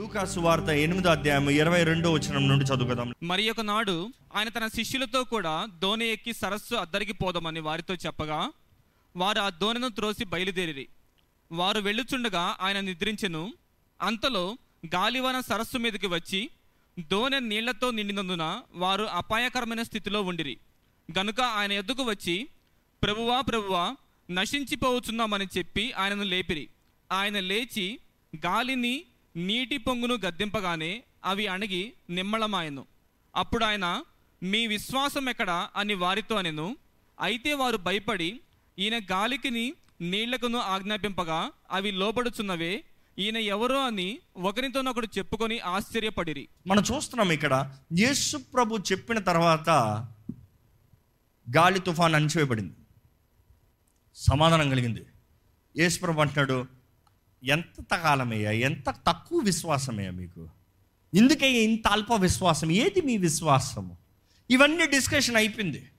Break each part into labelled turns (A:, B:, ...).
A: లూకాసు వార్త ఎనిమిదో అధ్యాయం ఇరవై రెండో వచనం నుండి చదువుకుందాం.
B: మరి ఒక నాడు ఆయన తన శిష్యులతో కూడా దోణి ఎక్కి సరస్సు అద్దరికి పోదామని వారితో చెప్పగా వారు ఆ దోణిను త్రోసి బయలుదేరి వారు వెళ్ళుచుండగా ఆయన నిద్రించెను. అంతలో గాలివాన సరస్సు మీదకి వచ్చి దోణె నీళ్ళతో నిండినందున వారు అపాయకరమైన స్థితిలో ఉండిరి. గనుక ఆయన ఎద్దుకు వచ్చి ప్రభువా ప్రభువా నశించిపోవచ్చున్నామని చెప్పి ఆయనను లేపిరి. ఆయన లేచి గాలిని నీటి పొంగును గద్దింపగానే అవి అణిగి నిమ్మళమాయను అప్పుడు ఆయన మీ విశ్వాసం ఎక్కడ? అని వారితో అనెను. అయితే వారు భయపడి ఈయన గాలికిని నీళ్ళకును ఆజ్ఞాపింపగా అవి లోబడుచున్నవే ఈయన ఎవరో అని ఒకరితోనొకడు చెప్పుకొని ఆశ్చర్యపడిరి.
A: మనం చూస్తున్నాం ఇక్కడ యేసు ప్రభు చెప్పిన తర్వాత గాలి తుఫాన్ అణిచివేయబడింది. సమాధానం కలిగింది. యేసు ప్రభు అంటున్నాడు ఎంత కాలమయ్యా ఎంత తక్కువ విశ్వాసమయ్యా మీకు? ఇందుకే ఇంత అల్ప విశ్వాసం ఏది మీ విశ్వాసము? ఇవన్నీ డిస్కషన్ అయిపోయింది.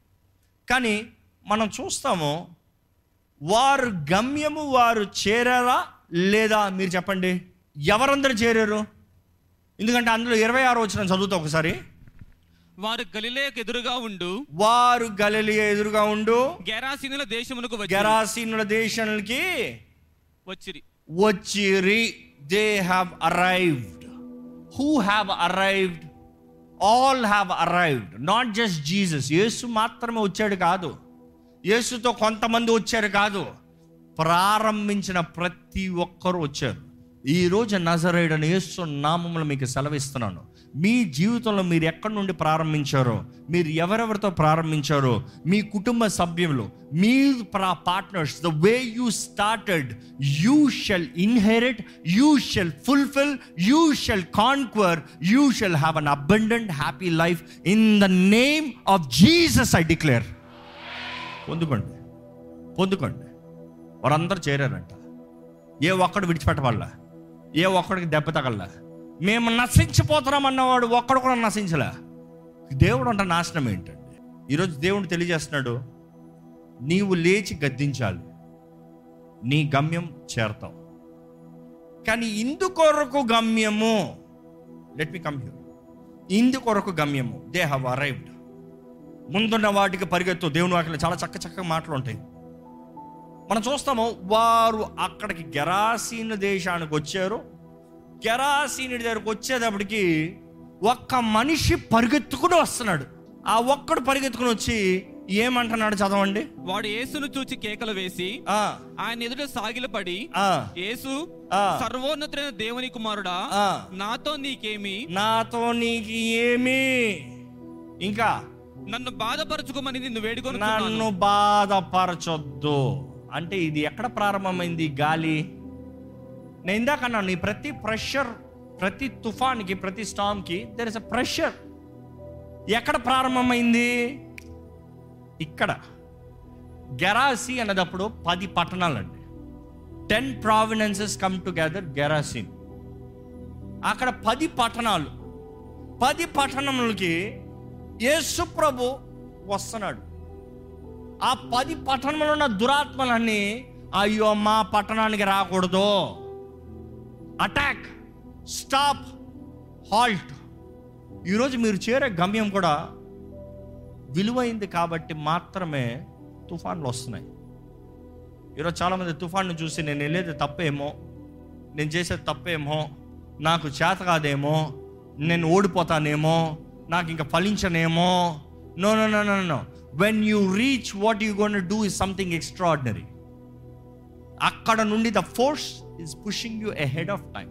A: కానీ మనం చూస్తాము వారు గమ్యము వారు చేరారా లేదా మీరు చెప్పండి. ఎవరందరూ చేరారు? ఎందుకంటే అందులో ఇరవై ఆరు వచ్చిన చదువుతా ఒకసారి.
B: వారు గలిలేకు ఎదురుగా ఉండు.
A: వారు గలిలి ఎదురుగా ఉండు.
B: గెరాసీనుల దేశమునకు వచ్చి.
A: గెరాసీనుల దేశానికి
B: వచ్చిరి.
A: వచ్చిరి they have arrived who have arrived all have arrived not just Jesus యేసు మాత్రమే వచ్చాడు కాదు యేసుతో కొంతమంది వచ్చారు కాదు ప్రారంభించిన ప్రతి ఒక్కరు వచ్చారు ఈరోజు నజరేయుడని యేసు నామములు మీకు సెలవిస్తున్నాను మీ జీవితంలో మీరు ఎక్కడి నుండి ప్రారంభించారో మీరు ఎవరెవరితో ప్రారంభించారో మీ కుటుంబ సభ్యులు మీ partners the way you started you shall inherit you shall fulfil you shall conquer you shall have an abundant happy life in the name of Jesus I declare పొందుకోండి. పొందుకోండి. వారందరూ చేరారంట. ఏ ఒక్కడు విడిచిపెట్టవాళ్ళ ఏ ఒక్కడికి దెబ్బ తగల మేము నశించిపోతున్నాం అన్నవాడు ఒక్కడు కూడా నశించలే. దేవుడు అంట నాశనం ఏంటండి? ఈరోజు దేవుడు తెలియజేస్తున్నాడు నీవు లేచి గద్దించాలి నీ గమ్యం చేరతావు. కానీ ఇందు కొరకు గమ్యము లెట్ మీ కమ్ హ్యూ ఇందు కొరకు గమ్యము దే హ్యావ్ అరైవ్డ్ ముందున్న వాటికి పరిగెత్తు దేవుని వాటిలో చాలా చక్క చక్కగా మాటలు ఉంటాయి. మనం చూస్తాము వారు అక్కడికి గెరాసీన దేశానికి వచ్చారు. గెరాసీని దగ్గరకు వచ్చేటప్పటికి ఒక్క మనిషి పరిగెత్తుకుని వస్తున్నాడు. ఆ ఒక్కడు పరిగెత్తుకుని వచ్చి ఏమంటున్నాడు చదవండి?
B: వాడు యేసును చూచి కేకలు వేసి
A: ఆ,
B: ఆయన ఎదుట సాగిలపడి యేసు
A: ఆ.
B: సర్వోన్నతుడైన దేవుని కుమారుడా. నాతో నీకేమి?
A: నాతో నీకు ఏమి ఇంకా
B: నన్ను బాధపరచుకోమని నిన్ను వేడుకొని
A: నన్ను బాధపరచొద్దు. అంటే ఇది ఎక్కడ ప్రారంభమైంది? గాలి? నేను ఇందాక అన్నాను నీ ప్రతి ప్రెషర్ ప్రతి తుఫాన్కి ప్రతి స్టామ్కి దెర్ ఇస్ అ ప్రెషర్ ఎక్కడ ప్రారంభమైంది? ఇక్కడ. గెరాసి అన్నదప్పుడు పది పట్టణాలండి. టెన్ ప్రావినెన్సెస్ కమ్ టుగెదర్ గెరాసిన్. అక్కడ పది పట్టణాలు. పది పట్టణములకి యేసుప్రభు వస్తున్నాడు. ఆ పది పట్టణంలో ఉన్న దురాత్మలన్నీ అయ్యో మా పట్టణానికి రాకూడదు. Attack stop halt. ఈరోజు మీరు చేరే గమ్యం కూడా విలువైంది కాబట్టి మాత్రమే తుఫాన్లు వస్తున్నాయి. ఈరోజు చాలామంది తుఫాన్ను చూసి నేను వెళ్ళేది తప్పేమో నేను చేసేది తప్పేమో నాకు చేత కాదేమో నేను ఓడిపోతానేమో నాకు ఇంకా ఫలించనేమో. No no no no no when you reach what you gone do is something extraordinary అక్కడ నుండి the force is pushing you ahead of time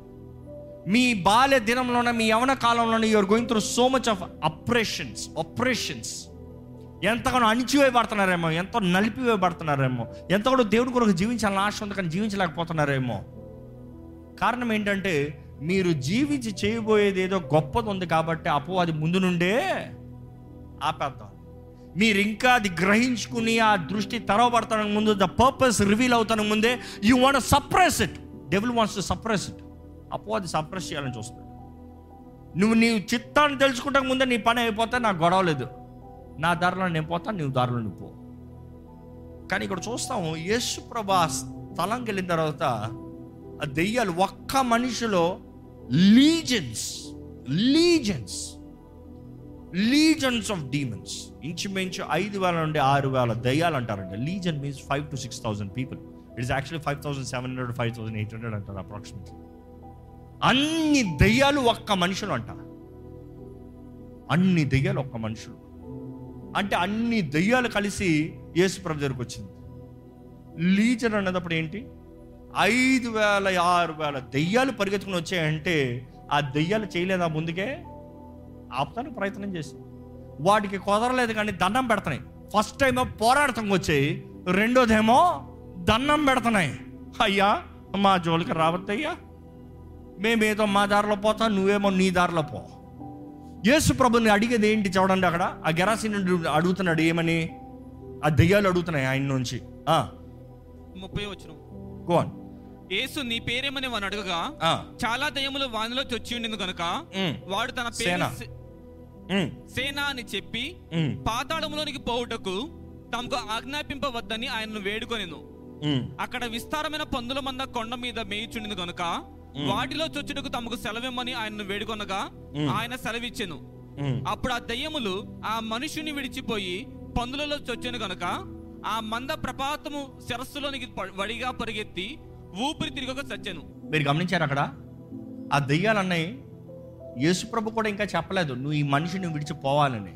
A: మీ బాల్య దినంలోనే మీ యవన కాలంలోనే you're going through so much of oppressions operations ఎంతగానో అణిచివేయబడుతున్నారేమో ఎంతో నలిపివేయబడుతున్నారేమో ఎంత కూడా దేవుడి కొరకు జీవించాలని ఆశ ఉంది కానీ జీవించలేకపోతున్నారేమో. కారణం ఏంటంటే మీరు జీవించి చేయబోయేది ఏదో గొప్పది ఉంది కాబట్టి అపవాది ముందు నుండే ఆపేద్దాం. మీరు ఇంకా అది గ్రహించుకుని ఆ దృష్టి తెరవబడతానికి ముందు ద పర్పస్ రివీల్ అవుతానికి ముందే you want suppress it devil wants to suppress it అది సప్రెస్ చేయాలని చూస్తాడు. నువ్వు నీ చిత్తాన్ని తెలుసుకుంటా ముందే నీ పని అయిపోతే నాకు గొడవ లేదు. నా దారిలో నేను పోతాను నువ్వు దారిలో నువ్వు పో. కానీ ఇక్కడ చూస్తాము యేసు ప్రభా స్థలంకి వెళ్ళిన తర్వాత ఆ దెయ్యాలు ఒక్క మనిషిలో legions legions legions of demons ఇంచుమించు ఐదు వేల నుండి ఆరు వేల దయ్యాలు అంటారంట. Legion means five to six thousand people it is actually five thousand seven hundred five thousand eight hundred అంటారు అప్రాక్సిమేట్లీ అన్ని దయ్యాలు ఒక్క మనుషులు అంట. అన్ని దయ్యాలు ఒక్క మనుషులు. అంటే అన్ని దయ్యాలు కలిసి యేసు ప్రభు దగ్గరకు వచ్చింది. లీజర్ అన్నదప్పుడు ఏంటి? ఐదు వేల ఆరు వేల దెయ్యాలు పరిగెత్తుకుని వచ్చాయంటే ఆ దెయ్యాలు ఆ ముందుకే? ఆపుతానికి ప్రయత్నం చేసి వాటికి కుదరలేదు కానీ దండం పెడతాయి ఫస్ట్ టైమ్ పోరాడతాం వచ్చాయి. రెండోదేమో దండం పెడుతున్నాయి. అయ్యా మా జోలికి రావద్దయ్యా. మేమేదో మా దారిలో పోతాం నువ్వేమో నీ దారిలో పో. యేసు ప్రభుని అడిగేది ఏంటి చూడండి అక్కడ. ఆ గెరాసిన అడుగుతున్నాడు ఏమని? ఆ దెయ్యాలు అడుగుతున్నాయి ఆయన నుంచి.
B: ముప్పై వచ్చిన
A: గోన్
B: యేసు నీ పేరేమని వాని అడగగా చాలా దయ్యములు వానిలో చొచ్చి ఉండింది గనుక వాడు తన పేరు
A: సేన.
B: అని చెప్పి పాతాళములోనికి పోవుటకు తమకు ఆజ్ఞాపింపవద్దని ఆయనను వేడుకొనెను. అక్కడ విస్తారమైన పందుల మంద కొండ మీద మేయుచుండింది గనుక వాటిలో చొచ్చుటకు తమకు సెలవిమ్మని ఆయనను వేడుకొనగా ఆయన సెలవిచ్చెను. అప్పుడు ఆ దయ్యములు ఆ మనుషుని విడిచిపోయి పందులలో చొచ్చెను గనుక ఆ మంద ప్రపాతము శిరస్సులోనికి వడిగా పరిగెత్తి ఊపిరి తిరిగక చచ్చెను.
A: మీరు గమనించారు అక్కడ? ఆ దెయ్యాలు అన్నాయి యేసుప్రభు కూడా ఇంకా చెప్పలేదు నువ్వు ఈ మనిషిని విడిచిపోవాలని.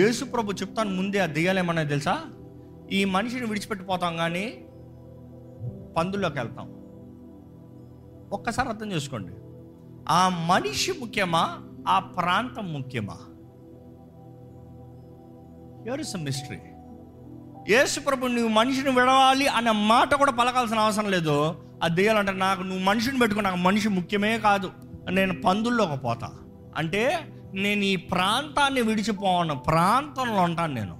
A: యేసుప్రభు చెప్తాను ముందే ఆ దెయ్యాలు ఏమన్నా తెలుసా? ఈ మనిషిని విడిచిపెట్టిపోతాం కానీ పందుల్లోకి వెళ్తాం ఒక్కసారి అర్థం చేసుకోండి. ఆ మనిషి ముఖ్యమా? ఆ ప్రాంతం ముఖ్యమా? హియర్ ఇస్ మిస్టరీ యేసుప్రభు నువ్వు మనిషిని విడవాలి అన్న మాట కూడా పలకాల్సిన అవసరం లేదు. ఆ దెయ్యాలు అంటే నాకు నువ్వు మనిషిని పెట్టుకో నాకు మనిషి ముఖ్యమే కాదు. నేను పందుల్లోకి పోతా. అంటే నేను ఈ ప్రాంతాన్ని విడిచిపోను ప్రాంతంలో ఉంటాను నేను.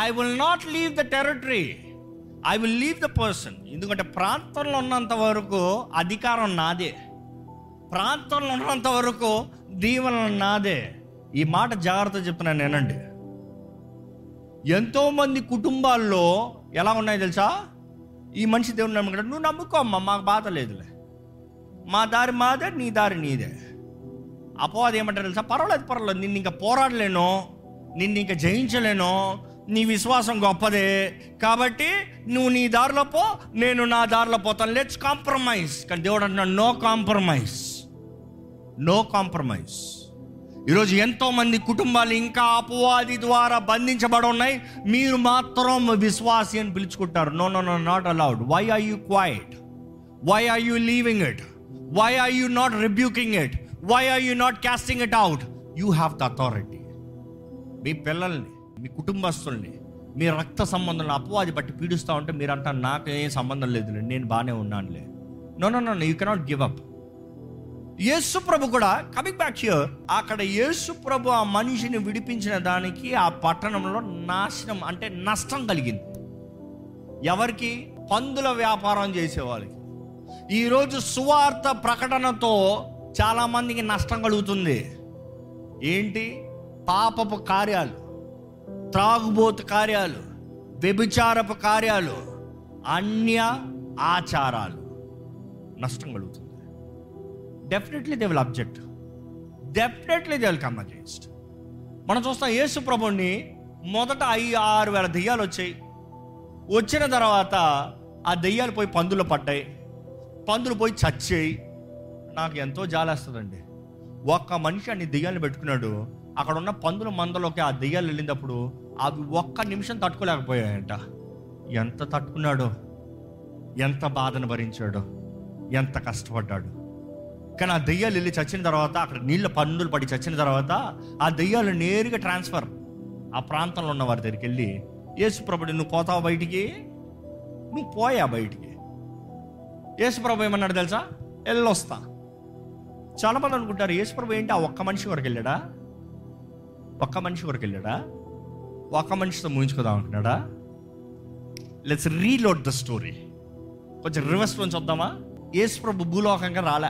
A: I will not leave the territory I will leave the person ఎందుకంటే ప్రాంతంలో ఉన్నంత వరకు అధికారం నాదే. ప్రాంతంలో ఉన్నంత వరకు దీవెన నాదే. ఈ మాట జాగ్రత్త చెప్తున్నాను నేనండి. ఎంతోమంది కుటుంబాల్లో ఎలా ఉన్నాయి తెలుసా? ఈ మనిషి దేవుని నమ్ముకుంటాడు నువ్వు నమ్ముకోమ్మా మాకు బాధ లేదులే. మా దారి మాదే నీ దారి నీదే. అపవాది ఏమంటారు తెలుసా? పర్వాలేదు పర్వాలేదు. నిన్ను ఇంకా పోరాడలేను. నిన్ను ఇంకా జయించలేను. నీ విశ్వాసం గొప్పదే. కాబట్టి నువ్వు నీ దారిలో పో నేను నా దారిలో పోతాను. లెట్స్ కాంప్రమైజ్ కానీ దేవుడు అంటున్నాడు నో కాంప్రమైజ్ నో కాంప్రమైజ్ ఈరోజు ఎంతోమంది కుటుంబాలు ఇంకా అపవాది ద్వారా బంధించబడి ఉన్నాయి. మీరు మాత్రం విశ్వాసి అని పిలుచుకుంటారు. No no no not allowed why are you quiet why are you leaving it why are you not rebuking it why are you not casting it out you have the authority మీ పిల్లల్ని మీ కుటుంబస్తుల్ని మీ రక్త సంబంధం అపవాది బట్టి పీడిస్తూ ఉంటే మీరు నాకు ఏం సంబంధం లేదు నేను బాగానే ఉన్నానులే. No no no you cannot give up యేసు ప్రభు కూడా కమింగ్ బ్యాక్ హియర్ అక్కడ యేసు ప్రభు ఆ మనిషిని విడిపించిన దానికి ఆ పట్టణంలో నాశనం అంటే నష్టం కలిగింది. ఎవరికి? పందుల వ్యాపారం చేసే వాళ్ళకి. ఈరోజు సువార్త ప్రకటనతో చాలామందికి నష్టం కలుగుతుంది. ఏంటి? పాపపు కార్యాలు. త్రాగుబోతు కార్యాలు వ్యభిచారపు కార్యాలు అన్య ఆచారాలు. నష్టం కలుగుతుంది. Definitely they will object definitely they will come against మనం చూస్తాం యేసు ప్రభుణ్ణి మొదట ఐ ఆరు వేల దెయ్యాలు వచ్చాయి. వచ్చిన తర్వాత ఆ దెయ్యాలు పోయి పందులు పడ్డాయి. పందులు పోయి చచ్చాయి. నాకు ఎంతో జాలేస్తుందండి. ఒక్క మనిషి అన్ని దెయ్యాలు పెట్టుకున్నాడు. అక్కడ ఉన్న పందుల మందలోకి ఆ దెయ్యాలు వెళ్ళినప్పుడు అవి ఒక్క నిమిషం తట్టుకోలేకపోయాయంట. ఎంత తట్టుకున్నాడో ఎంత బాధను భరించాడో ఎంత కష్టపడ్డాడు. కానీ ఆ దెయ్యాలు వెళ్ళి చచ్చిన తర్వాత అక్కడ నీళ్ళ పందులు పడి చచ్చిన తర్వాత ఆ దెయ్యాలు నేరుగా ట్రాన్స్ఫర్ ఆ ప్రాంతంలో ఉన్న వారి దగ్గరికి వెళ్ళి యేసుప్రభుడు నువ్వు పోతావు బయటికి? నువ్వు పోయా బయటికి. యేసుప్రభు ఏమన్నాడు తెలుసా? వెళ్ళొస్తా. చాలా మంది అనుకుంటారు యేసుప్రభు ఏంటి? ఆ ఒక్క మనిషి వరకు వెళ్ళాడా? ఒక్క మనిషి వరకు వెళ్ళాడా? ఒక మనిషితో ముగించుకుందాం అంటున్నాడా లెట్స్ రీలోడ్ ద స్టోరీ కొంచెం రివర్స్ నుంచి వద్దామా యేసు ప్రభు భూలోకంగా రాలే.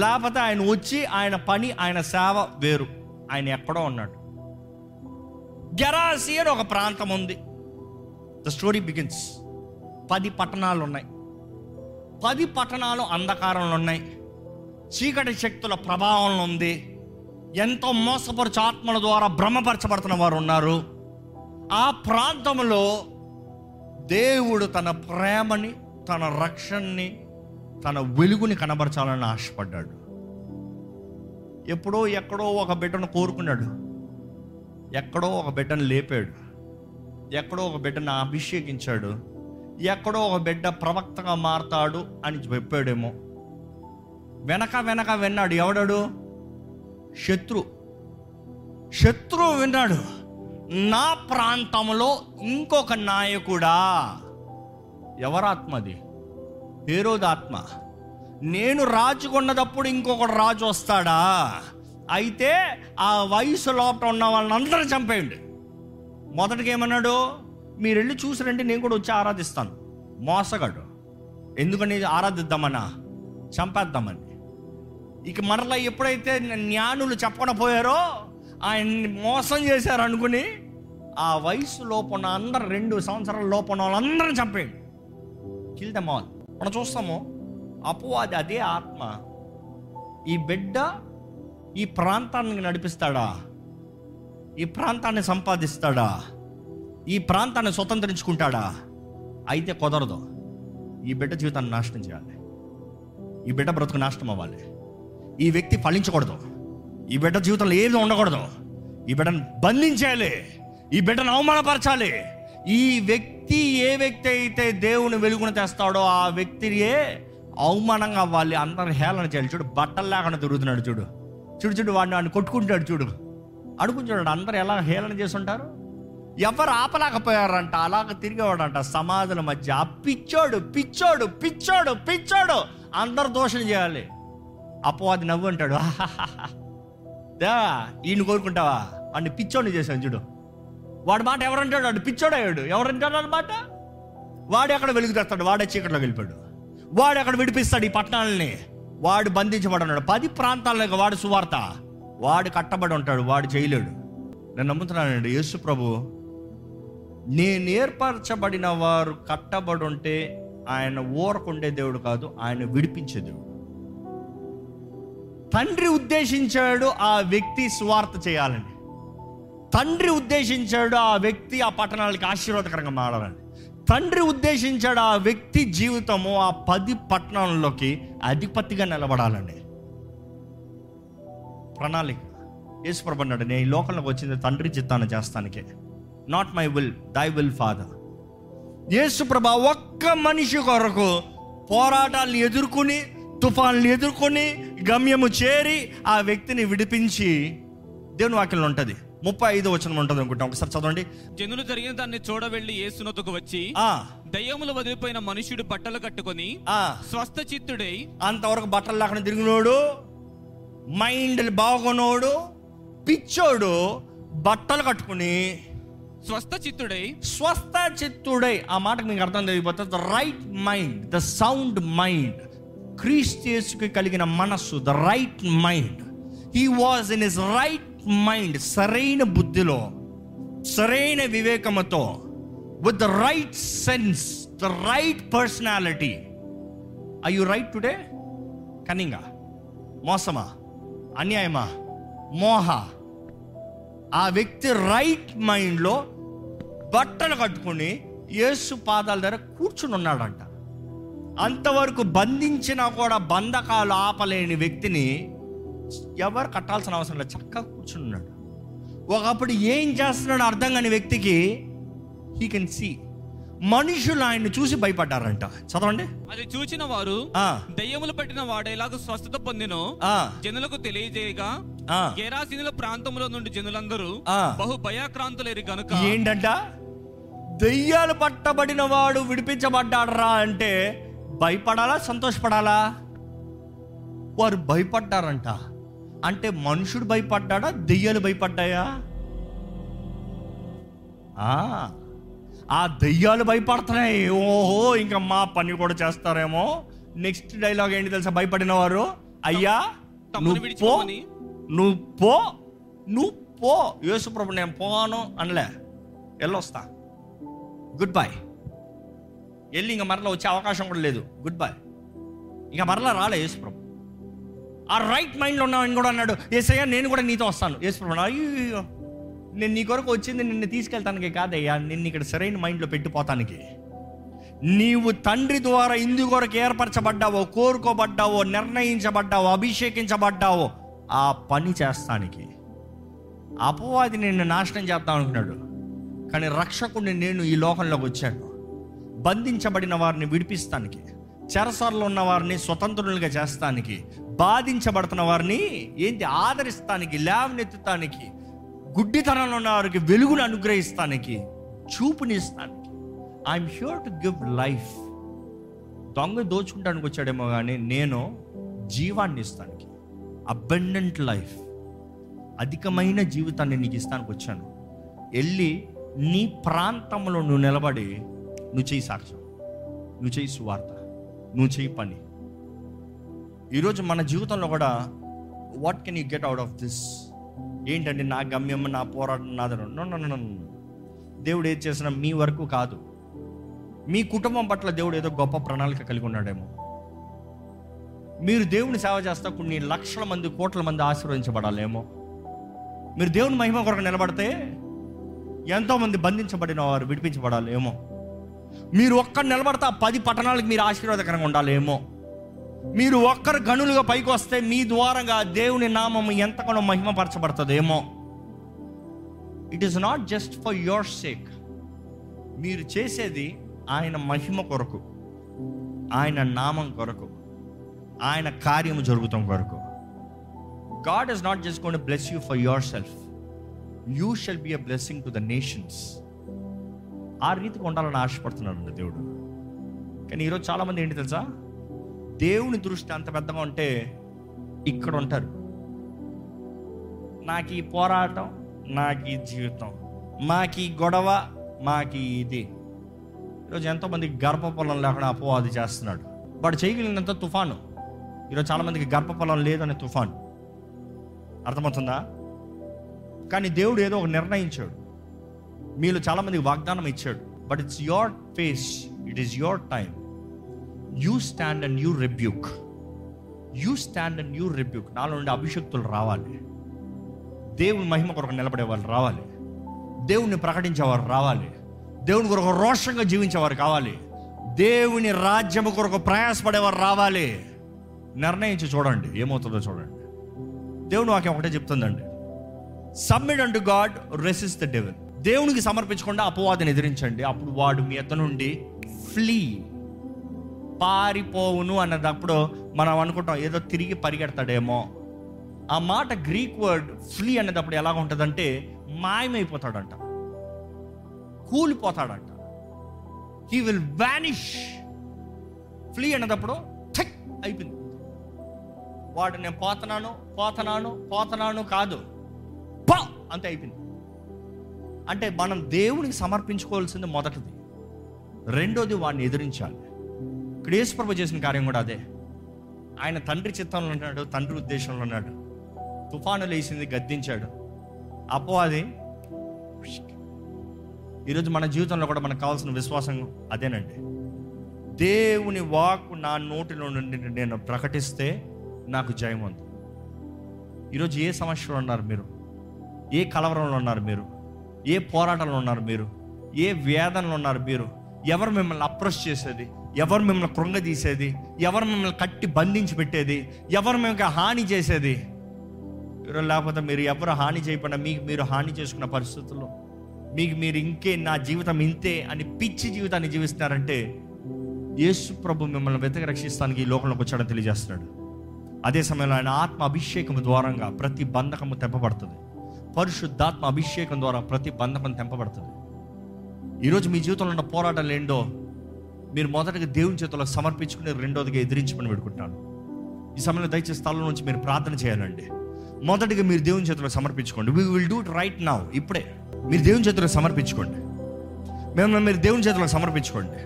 A: లేకపోతే ఆయన వచ్చి ఆయన పని ఆయన సేవ వేరు. ఆయన ఎక్కడో ఉన్నాడు. గెరాసి అని ఒక ప్రాంతం ఉంది. ద స్టోరీ బిగిన్స్ పది పట్టణాలు ఉన్నాయి. పది పట్టణాలు అంధకారంలో ఉన్నాయి. చీకటి శక్తుల ప్రభావం ఉంది. ఎంతో మోసపరచు ఆత్మల ద్వారా భ్రమపరచబడుతున్న వారు ఉన్నారు. ఆ ప్రాంతంలో దేవుడు తన ప్రేమని తన రక్షణని తన వెలుగుని కనబరచాలని ఆశపడ్డాడు. ఎప్పుడో ఎక్కడో ఒక బిడ్డను కోరుకున్నాడు. ఎక్కడో ఒక బిడ్డను లేపాడు. ఎక్కడో ఒక బిడ్డను అభిషేకించాడు. ఎక్కడో ఒక బిడ్డ ప్రవక్తగా మారతాడు అని చెప్పాడేమో. వెనక వెనక విన్నాడు ఎవడాడు? శత్రు. శత్రువు విన్నాడు నా ప్రాంతంలో ఇంకొక నాయకుడా. ఎవరాత్మది? హేరోద్ ఆత్మ నేను రాజుకున్నదప్పుడు ఇంకొకడు రాజు వస్తాడా? అయితే ఆ వయసు లోపల ఉన్న వాళ్ళని అందరూ చంపేయండి. మొదటిగా ఏమన్నాడు మీరు వెళ్ళి చూసిరంటే నేను కూడా వచ్చి ఆరాధిస్తాను. మోసగాడు. ఎందుకని ఆరాధిద్దామన్నా? చంపేద్దామని. ఇక మరలా ఎప్పుడైతే జ్ఞానులు చెప్పకుండా పోయారో ఆయన్ని మోసం చేశారు అనుకుని ఆ వయసు లోపల అందరు రెండు సంవత్సరాల లోపల వాళ్ళందరూ చంపేయండి. కిల్ దమ్ ఆల్ మనం చూస్తాము అపవాది అదే ఆత్మ. ఈ బిడ్డ ఈ ప్రాంతాన్ని నడిపిస్తాడా? ఈ ప్రాంతాన్ని సంపాదిస్తాడా? ఈ ప్రాంతాన్ని స్వతంత్రించుకుంటాడా? అయితే కుదరదు. ఈ బిడ్డ జీవితాన్ని నాశనం చేయాలి. ఈ బిడ్డ బ్రతుకు నాశనం అవ్వాలి. ఈ వ్యక్తి ఫలించకూడదు. ఈ బిడ్డ జీవితంలో ఏది ఉండకూడదు. ఈ బిడ్డను బంధించాలి. ఈ బిడ్డను అవమానపరచాలి. ఈ వ్యక్తి ఏ వ్యక్తి అయితే దేవుని వెలుగును తెస్తాడో ఆ వ్యక్తియే అవమానంగా అవ్వాలి అందరిని హేళన చేయాలి. చూడు బట్టలు లేకుండా తిరుగుతున్నాడు చూడు. చూడు చూడు వాడిని వాడిని కొట్టుకుంటాడు చూడు. అడుగుని చూడండి అందరు ఎలా హేళన చేస్తుంటారు? ఎవరు ఆపలేకపోయారంట అలాగ తిరిగేవాడంట. సమాధుల మధ్య ఆ పిచ్చోడు పిచ్చోడు పిచ్చోడు పిచ్చోడు అందరు దోషం చేయాలి. అపవాది నవ్వు అంటాడు. దా ఈయన కోరుకుంటావా? వాడిని పిచ్చోడిని చేశాను చూడు. వాడి మాట ఎవరంటాడు? వాడు పిచ్చోడయ్యాడు. ఎవరంటాడు వాడి మాట? వాడు ఎక్కడ వెలుగు తెస్తాడు? వాడే చీకట్లో వెళ్ళిపోయాడు. వాడు ఎక్కడ విడిపిస్తాడు ఈ పట్టణాలని? వాడు బంధించబడి ఉన్నాడు పది ప్రాంతాలకు వాడు సువార్త. వాడు కట్టబడి ఉంటాడు. వాడు చేయలేడు. నేను నమ్ముతున్నానండి యేసు ప్రభు నేను ఏర్పరచబడిన వారు కట్టబడి ఉంటే ఆయన ఊరకుండే దేవుడు కాదు ఆయన విడిపించే దేవుడు. తండ్రి ఉద్దేశించాడు ఆ వ్యక్తి స్వార్థ చేయాలని. తండ్రి ఉద్దేశించాడు ఆ వ్యక్తి ఆ పట్టణాలకి ఆశీర్వాదకరంగా మారాలని. తండ్రి ఉద్దేశించాడు ఆ వ్యక్తి జీవితము ఆ పది పట్టణాలలోకి అధిపతిగా నిలబడాలని. ప్రణాళిక. యేసుప్రభు నేను ఈ లోకంలోకి వచ్చింది తండ్రి చిత్తాన్ని చేస్తానికే. Not my will thy will father యేసుప్రభ ఒక్క మనిషి కొరకు పోరాటాలను ఎదుర్కొని తుఫాన్లు ఎదుర్కొని గమ్యము చేరి ఆ వ్యక్తిని విడిపించి దేవుని వాక్యంలో ఉంటుంది. ముప్పై ఐదు వచనం ఉంటుంది అనుకుంటాం. ఒకసారి చదవండి.
B: జనులు జరిగిన దాన్ని చూడవెళ్ళి యేసునొద్దకు వచ్చి
A: ఆ.
B: దయ్యములు వదిలిపోయిన మనుష్యుడు బట్టలు కట్టుకొని
A: ఆ.
B: స్వస్థ చిత్తుడై
A: అంతవరకు బట్టలు లేకుండా తిరిగినోడు మైండ్ బాగున్నోడు పిచ్చోడు బట్టలు కట్టుకుని
B: స్వస్థ చిత్తుడై
A: స్వస్థ చిత్తుడై ఆ మాటకు మీకు అర్థం తెలియకపోతే the right mind the sound mind క్రీస్తుకి కలిగిన మనస్సు the right mind he was in his right mind సరైన బుద్ధిలో సరైన వివేకముతో with the right sense the right personality I you right today కనింగా మోసమా? అన్యాయమా? మోహ? ఆ వ్యక్తి రైట్ మైండ్లో బట్టలు కట్టుకుని యేసు పాదాల దగ్గర కూర్చుని ఉన్నాడంట. అంతవరకు బంధించినా కూడా బంధకాలు ఆపలేని వ్యక్తిని ఎవరు కట్టాల్సిన అవసరం లేదు. చక్కగా కూర్చుని ఉన్నాడు ఒకప్పుడు ఏం చేస్తున్నాడో అర్థం కాని వ్యక్తికి హీ కెన్ సీ మనుషులు ఆయన్ని చూసి భయపడ్డారంట. చదవండి.
B: అది చూచిన వారు
A: ఆ,
B: దయ్యములు పట్టిన వాడేలాగా స్వస్థత పొందినో
A: ఆ,
B: జనులకు తెలియజేయగా. గెరాసీనుల ప్రాంతంలో నుండి జనులందరూ
A: ఆ.
B: బహు భయాక్రాంతులేరి గనుక.
A: ఏంటంట? దెయ్యాలు పట్టబడిన వాడు విడిపించబడ్డాడరా అంటే భయపడాలా సంతోషపడాలా? వారు భయపడ్డారంట. అంటే మనుషుడు భయపడ్డాడా దెయ్యాలు భయపడ్డాయా? ఆ, దెయ్యాలు భయపడుతున్నాయి. ఓహో ఇంకా మా పని కూడా చేస్తారేమో. నెక్స్ట్ డైలాగ్ ఏంటి తెలుసా భయపడిన వారు? అయ్యా పో. నువ్వు పో నువ్వు పో. యేసుప్రభు నేను పోను అనలే. వెళ్ళొస్తా గుడ్ బై వెళ్ళి ఇంకా మరలా వచ్చే అవకాశం కూడా లేదు. గుడ్ బై ఇంకా మరలా రాలే యేసుప్రభు. ఆ రైట్ మైండ్లో ఉన్నామని కూడా అన్నాడు ఏసయ్యా నేను కూడా నీతో వస్తాను. యేసుప్రభు అయ్యో నేను నీ కొరకు వచ్చింది నిన్ను తీసుకెళ్తానికి కాదయ్యా నిన్ను ఇక్కడ సరైన మైండ్లో పెట్టిపోతానికి. నీవు తండ్రి ద్వారా ఇందు కొరకు ఏర్పరచబడ్డావో కోరుకోబడ్డావో నిర్ణయించబడ్డావో అభిషేకించబడ్డావో ఆ పని చేస్తానికి. అపవాది నిన్ను నాశనం చేద్దాం అనుకున్నాడు. కానీ రక్షకుడిని నేను ఈ లోకంలోకి వచ్చాను. బంధించబడిన వారిని విడిపిస్తానికి చెరసాలలో ఉన్న వారిని స్వతంత్రులుగా చేస్తానికి బాధించబడుతున్న వారిని ఏంటి ఆదరిస్తానికి లేవనెత్తుతానికి గుడ్డితనంలో ఉన్న వారికి వెలుగును అనుగ్రహిస్తానికి చూపునిస్తానికి I'm sure to give life దొంగ దోచుకుంటానికి వచ్చాడేమో కానీ నేను జీవాన్ని ఇస్తానికి. అబెండెంట్ లైఫ్ అధికమైన జీవితాన్ని నీకు ఇస్తానికి వచ్చాను. వెళ్ళి నీ ప్రాంతంలో నువ్వు నిలబడి నువ్వు చేయి సాక్ష్యం నువ్వు చేయి సువార్త నువ్వు చేయి పని ఈరోజు మన జీవితంలో కూడా what can you get out of this ఏంటంటే నా గమ్యం నా పోరాటం నాదను దేవుడు ఏది చేసినా మీ వరకు కాదు. మీ కుటుంబం పట్ల దేవుడు ఏదో గొప్ప ప్రణాళిక కలిగి ఉన్నాడేమో. మీరు దేవుని సేవ చేస్తే కొన్ని లక్షల మంది కోట్ల మంది ఆశీర్వదించబడాలేమో. మీరు దేవుని మహిమ కొరకు నిలబడితే ఎంతోమంది బంధించబడిన వారు విడిపించబడాలేమో. మీరు ఒక్కరు నిలబడితే ఆ పది పట్టణాలకు మీరు ఆశీర్వాదకరంగా ఉండాలేమో. మీరు ఒక్కరు గనులుగా పైకి వస్తే మీ ద్వారంగా దేవుని నామం ఎంతగానో మహిమపరచబడుతుందేమో. It is not just for your sake మీరు చేసేది ఆయన మహిమ కొరకు ఆయన నామం కొరకు ఆయన కార్యము జరుగుతాం కొరకు. God is not just gonna bless you for yourself you shall be a blessing to the nations ఆ రీతికి ఉండాలని ఆశపడుతున్నాడు దేవుడు. కానీ ఈరోజు చాలామంది ఏంటి తెలుసా? దేవుని దృష్టి అంత పెద్దగా ఉంటే ఇక్కడ ఉంటారు. నాకు ఈ పోరాటం నాకు ఈ జీవితం మాకి గొడవ మాకి ఇది. ఈరోజు ఎంతోమంది గర్భఫలం లేకుండా అపోవాది చేస్తున్నాడు. వాడు చేయగలిగినంత తుఫాను. ఈరోజు చాలామందికి గర్భఫలం లేదనే తుఫాను. అర్థమవుతుందా? కానీ దేవుడు ఏదో ఒక నిర్ణయించాడు. మీలో చాలామందికి వాగ్దానం ఇచ్చాడు. But it's your face it is your time you stand and you rebuke you stand and you rebuke నాలో నుండి అభిషక్తులు రావాలి. దేవుని మహిమ కొరకు నిలబడే వాళ్ళు రావాలి. దేవుణ్ణి ప్రకటించేవారు రావాలి. దేవుని కొరకు రోషంగా జీవించేవారు కావాలి. దేవుని రాజ్యము కొరకు ప్రయాసపడేవారు రావాలి. నిర్ణయించి చూడండి ఏమవుతుందో చూడండి. దేవుని వాక్యం ఒకటే చెప్తుందండి. Submit unto God resist the devil దేవునికి సమర్పించకుండా అపవాదిని ఎదిరించండి. అప్పుడు వాడు మీ అత నుండి ఫ్లీ పారిపోవును అన్నదప్పుడు మనం అనుకుంటాం ఏదో తిరిగి పరిగెడతాడేమో. ఆ మాట గ్రీక్ వర్డ్ ఫ్లీ అనేటప్పుడు ఎలా ఉంటుందంటే మాయమైపోతాడంట. కూలిపోతాడంట. హీ విల్ వ్యానిష్ ఫ్లీ అన్నదప్పుడు థక్ అయిపోయింది. వాడు నేను పోతున్నాను పోతున్నాను పోతున్నాను కాదు. పా! అంతే అయిపోయింది. అంటే మనం దేవునికి సమర్పించుకోవాల్సింది మొదటిది. రెండోది వాడిని ఎదిరించాలి. ఇక్కడ యేసుప్రభు చేసిన కార్యం కూడా అదే. ఆయన తండ్రి చిత్తంలో ఉన్నాడు తండ్రి ఉద్దేశంలో ఉన్నాడు. తుఫాను లేచింది గద్దించాడు. అపవాది ఈరోజు మన జీవితంలో కూడా మనకు కావాల్సిన విశ్వాసం అదేనండి. దేవుని వాక్ నా నోటిలో నుండి నేను ప్రకటిస్తే నాకు జయం ఉంది ఈరోజు ఏ సమస్యలో ఉన్నారు మీరు? ఏ కలవరంలో ఉన్నారు మీరు? ఏ పోరాటంలో ఉన్నారు మీరు? ఏ వేదనలు ఉన్నారు మీరు? ఎవరు మిమ్మల్ని అప్రోచ్ చేసేది? ఎవరు మిమ్మల్ని కృంగదీసేది? ఎవరు మిమ్మల్ని కట్టి బంధించి పెట్టేది? ఎవరు మిమ్మల్ని హాని చేసేది? లేకపోతే మీరు ఎవరు హాని చేయకుండా మీకు మీరు హాని చేసుకున్న పరిస్థితుల్లో మీకు మీరు ఇంకే నా జీవితం ఇంతే అని పిచ్చి జీవితాన్ని జీవిస్తున్నారంటే యేసు ప్రభు మిమ్మల్ని వెతక రక్షిస్తానికి ఈ లోకంలోకి వచ్చాడని తెలియజేస్తున్నాడు. అదే సమయంలో ఆయన ఆత్మ అభిషేకం ద్వారంగా ప్రతి బంధకము తెప్పబడుతుంది పరిశుద్ధాత్మ అభిషేకం ద్వారా ప్రతి బంధకం తెంపబడుతుంది. ఈరోజు మీ జీవితంలో ఉన్న పోరాటాలు ఏంటో మీరు మొదటగా దేవుని చేతుల్లో సమర్పించుకుని రెండోదిగా ఎదిరించమని పెట్టుకుంటాను ఈ సమయంలో దయచేసి స్థలం నుంచి మీరు ప్రార్థన చేయాలండి. మొదటిగా మీరు దేవుని చేతిలో సమర్పించుకోండి. We will do it right now ఇప్పుడే. మీరు దేవుని చేతిలో సమర్పించుకోండి. మేము మీరు దేవుని చేతులకు సమర్పించుకోండి.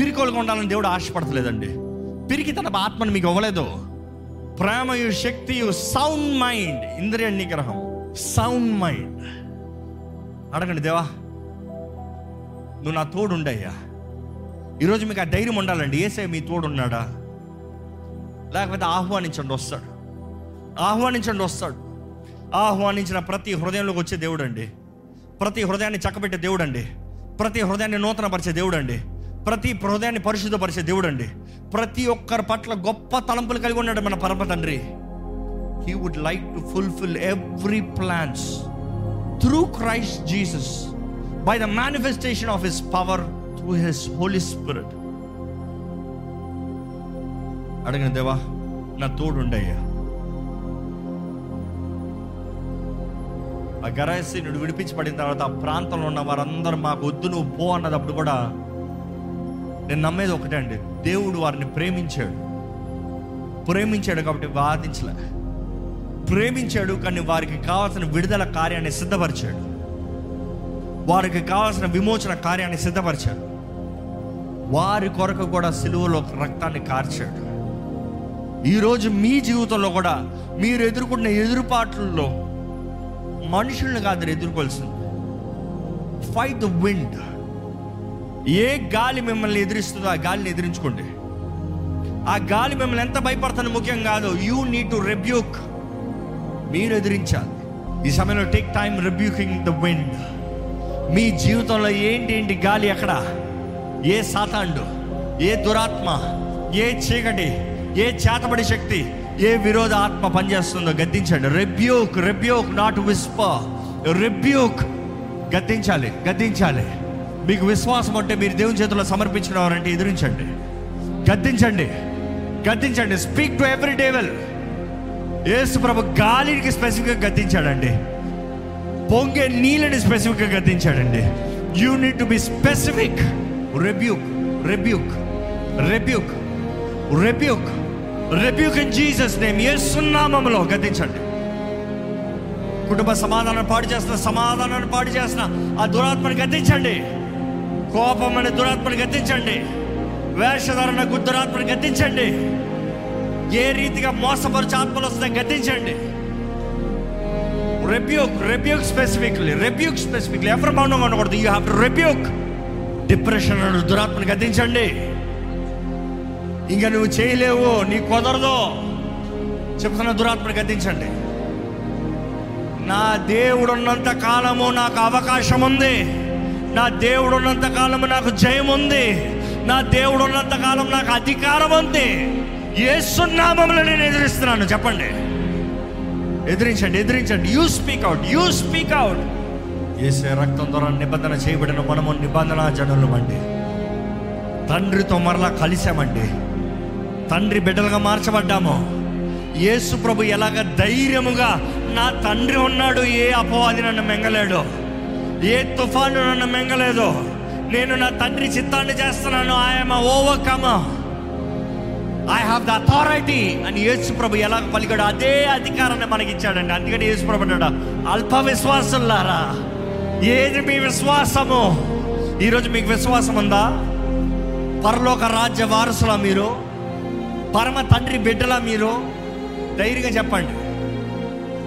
A: పిరికోలుగా ఉండాలని దేవుడు ఆశపడతలేదండి. పిరికి తన ఆత్మను మీకు ఇవ్వలేదు. ప్రేమయు శక్తియు సౌండ్ మైండ్ ఇంద్రియ నిగ్రహం. సౌండ్ మైండ్ అడగండి దేవా. నువ్వు నా తోడుండయ్యా. ఈరోజు మీకు ఆ ధైర్యం ఉండాలండి. ఏసే మీ తోడున్నాడా? లేకపోతే ఆహ్వానించండి వస్తాడు. ఆహ్వానించండి వస్తాడు. ఆహ్వానించిన ప్రతి హృదయంలోకి వచ్చే దేవుడు అండి ప్రతి హృదయాన్ని చక్కబెట్టే దేవుడు అండి ప్రతి హృదయాన్ని నూతనపరిచే దేవుడు అండి ప్రతి హృదయాన్ని పరిశుద్ధపరిచే దేవుడు అండి ప్రతి ఒక్కరి పట్ల గొప్ప తలంపులు కలిగి ఉన్నాడు మన పరమ తండ్రి. He would like to fulfil every plans through Christ Jesus by the manifestation of his power through his Holy Spirit అడిగిన దేవా నా తోడుండయ్యా ఆ గరాసి విడిపించి పడిన తర్వాత ఆ ప్రాంతంలో ఉన్న వారందరూ మాకు వద్దు నువ్వు పో అన్నదప్పుడు కూడా నేను నమ్మేది ఒకటే అండి. దేవుడు వారిని ప్రేమించాడు. ప్రేమించాడు కాబట్టి బాధించలే ప్రేమించాడు కానీ వారికి కావాల్సిన విడుదల కార్యాన్ని సిద్ధపరిచాడు. వారికి కావాల్సిన విమోచన కార్యాన్ని సిద్ధపరిచాడు. వారి కొరకు కూడా సిలువలో రక్తాన్ని కార్చాడు. ఈరోజు మీ జీవితంలో కూడా మీరు ఎదుర్కొన్న ఎదురుపాట్లలో మనుషుల్ని కాదు ఎదుర్కోవాల్సింది. ఫైట్ ద విండ్ ఏ గాలి మిమ్మల్ని ఎదిరిస్తుందో ఆ గాలిని ఎదిరించుకోండి. ఆ గాలి మిమ్మల్ని ఎంత భయపడుతుంది ముఖ్యం కాదు. యూ నీడ్ టు రెబ్యూక్ మీరు ఎదిరించాలి ఈ సమయంలో take time rebuking the wind మీ జీవితంలో ఏంటి ఏంటి గాలి ఎక్కడ ఏ సాతాండు ఏ దురాత్మ? ఏ చీకటి? ఏ చేతబడి శక్తి? ఏ విరోధ ఆత్మ పనిచేస్తుందో గద్దించండి. Rebuke rebuke not whisper rebuke గద్దించాలి గద్దించాలి. మీకు విశ్వాసం అంటే మీరు దేవుని చేతుల్లో సమర్పించినవారంటే ఎదిరించండి. గద్దించండి. గద్దించండి. స్పీక్ టు ఎవ్రీ డేవెల్ యేసు ప్రభు గాలికి స్పెసిఫిక్గా గద్దించాడండి పొంగే నీళ్ళని స్పెసిఫిక్గా గద్దించాడండి you need to be specific. Rebuke rebuke rebuke rebuke rebuke in Jesus name. ఏసునామములో గద్దించండి కుటుంబ సమాధానం పాడు చేస్తున్న సమాధానాన్ని పాడు చేస్తున్న ఆ దురాత్మను గద్దించండి కోపం అనే దురాత్మను గద్దించండి వేషధారణ దురాత్మను గద్దించండి ఏ రీతిగా మోసపరిచే ఆత్మలు వస్తున్నాయి గద్దించండి rebuke rebuke specifically rebuke specifically ఎవరు మౌనంగా ఉండకూడదు. You have to rebuke depression అనే దురాత్మని గద్దించండి ఇంకా నువ్వు చేయలేవు నీ కుదరదు. చెప్తున్న దురాత్మను గద్దించండి నా దేవుడు ఉన్నంత కాలము నాకు అవకాశం ఉంది నా దేవుడు ఉన్నంత కాలము నాకు జయం ఉంది నా దేవుడు ఉన్నంత కాలం నాకు అధికారం ఉంది ఏ నామంలో నేను ఎదిరిస్తున్నాను. చెప్పండి. ఎదిరించండి ఎదిరించండి. You speak out you speak out ఏసే రక్తం ద్వారా నిబంధన చేయబడిన మనము నిబంధన జనులు అండి తండ్రితో మరలా కలిసామండి తండ్రి బిడ్డలుగా మార్చబడ్డాము. యేసు ప్రభు ఎలాగ ధైర్యముగా నా తండ్రి ఉన్నాడు ఏ అపవాది నన్ను మెంగలేడు ఏ తుఫాను నన్ను మెంగలేదు. నేను నా తండ్రి చిత్తాన్ని చేస్తున్నాను. I am overcome I have the authority అని యేసు ప్రభు ఎలా పలికాడు అదే అధికారాన్ని మనకి ఇచ్చాడండి అందుకని యేసు ప్రభు అన్నాడు అల్ప విశ్వాసంలారా ఏది మీ విశ్వాసము? ఈరోజు మీకు విశ్వాసం ఉందా? పరలోక రాజ్య వారసులా మీరు? పరమ తండ్రి బిడ్డలా మీరు? ధైర్యంగా చెప్పండి.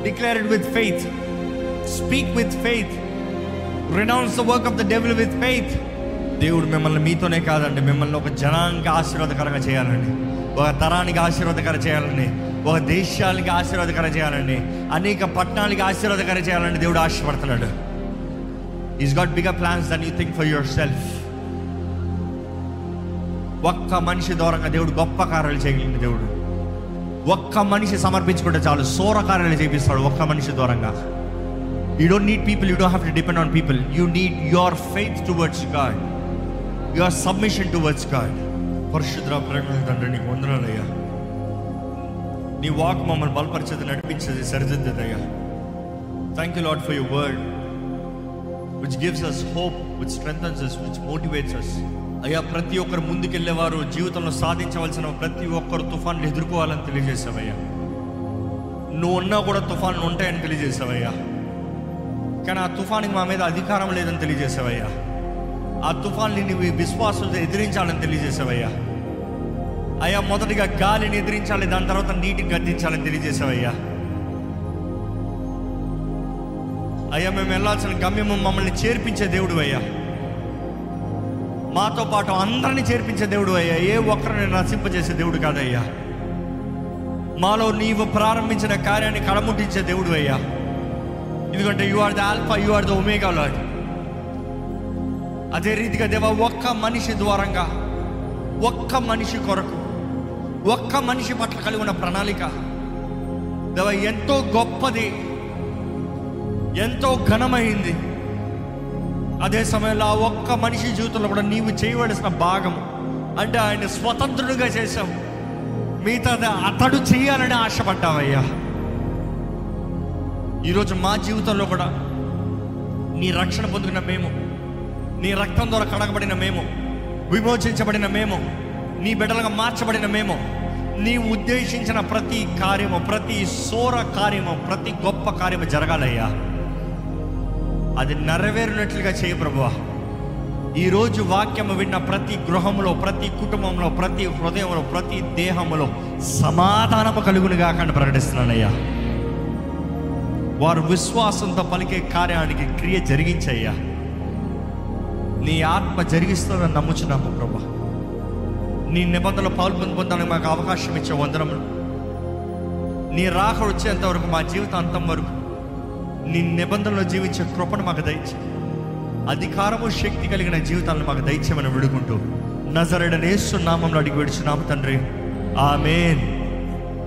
A: Declared with faith speak with faith renounce the work of the devil with faith దేవుడు మిమ్మల్ని మీతోనే కాదండి. మిమ్మల్ని ఒక జనానికి ఆశీర్వాదకరంగా చేయాలండి. ఒక తరానికి ఆశీర్వాదకర చేయాలని ఒక దేశాలకి ఆశీర్వాదకర చేయాలని అనేక పట్టణాలకి ఆశీర్వాదకర చేయాలని దేవుడు ఆశపడుతున్నాడు. He's got bigger plans than you think for yourself ఒక్క మనిషి దూరంగా దేవుడు గొప్ప కార్యాలు చేయగలిగిన దేవుడు. ఒక్క మనిషి సమర్పించుకుంటే చాలు సోర కార్యాలు చేపిస్తాడు ఒక్క మనిషి దూరంగా. You don't need people you don't have to depend on people you need your faith towards God your submission towards God పరిశుద్ర ప్రేమ తండ్రి నీకు వందనాలయ్యా. నీ వాక్ మమ్మల్ని బలపరిచేది నడిపించేది సరిదిద్దదయ్యా. Thank you lot for your word which gives us hope which strengths us which motivates us అయ్యా ప్రతి ఒక్కరు ముందుకెళ్ళేవారు జీవితంలో సాధించవలసిన ప్రతి ఒక్కరు తుఫాన్లు ఎదుర్కోవాలని తెలియజేసావయ్యా నువ్వు ఉన్నా కూడా తుఫాన్లు ఉంటాయని తెలియజేసావయ్యా కానీ ఆ తుఫానికి మా మీద అధికారం లేదని తెలియజేసావయ్యా ఆ తుఫాన్ని నువ్వు విశ్వాసంతో ఎదిరించాలని తెలియజేసావయ్యా. అయ్యా మొదటిగా గాలిని ఎదిరించాలి దాని తర్వాత నీటిని గద్దించాలని తెలియజేసావయ్యా. అయ్యా మేము వెళ్ళాల్సిన గమ్యము మమ్మల్ని చేర్పించే దేవుడు అయ్యా మాతో పాటు అందరిని చేర్పించే దేవుడు అయ్యా ఏ ఒక్కరిని నశింపజేసే దేవుడు కాదయ్యా. మాలో నీవు ప్రారంభించిన కార్యాన్ని కడముట్టించే దేవుడు అయ్యా ఎందుకంటే you are the alpha you are the omega Lord అదే రీతిగా దేవా ఒక్క మనిషి ద్వారంగా ఒక్క మనిషి కొరకు ఒక్క మనిషి పట్ల కలిగి ఉన్న ప్రణాళిక. దేవా ఎంతో గొప్పది ఎంతో ఘనమైంది. అదే సమయంలో ఆ ఒక్క మనిషి జీవితంలో కూడా నీవు చేయవలసిన భాగం అంటే ఆయన స్వతంత్రుడిగా చేశావు. మిగతా అతడు చేయాలని ఆశపడ్డావయ్యా. ఈరోజు మా జీవితంలో కూడా నీ రక్షణ పొందుకున్న మేము నీ రక్తం ద్వారా కడగబడిన మేము విమోచించబడిన మేము నీ బిడ్డలుగా మార్చబడిన మేము నీ ఉద్దేశించిన ప్రతి కార్యము ప్రతి సోర కార్యము ప్రతి గొప్ప కార్యము జరగాలయ్యా. అది నెరవేరినట్లుగా చేయ ప్రభువా. ఈరోజు వాక్యము విన్న ప్రతి గృహంలో ప్రతి కుటుంబంలో ప్రతి హృదయంలో ప్రతి దేహంలో సమాధానము కలుగును కాకుండా ప్రకటిస్తున్నానయ్యా. వారు విశ్వాసంతో పలికే కార్యానికి క్రియ జరిగించయ్యా. నీ ఆత్మ జరిగిస్తుందని నమ్ముచున్నాము ప్రభా. నీ నిబంధనలు పాల్పొంది పొందడానికి మాకు అవకాశం ఇచ్చే వందరములు నీ రాక వచ్చేంత వరకు మా జీవితాంతం వరకు నీ నిబంధనలో జీవించే కృపను మాకు దయచే అధికారము శక్తి కలిగిన జీవితాలను మాకు దయచేమని విడుకుంటూ నజరడనేస్తున్నామంలో అడిగి విడుచున్నాము తండ్రి. ఆమెన్.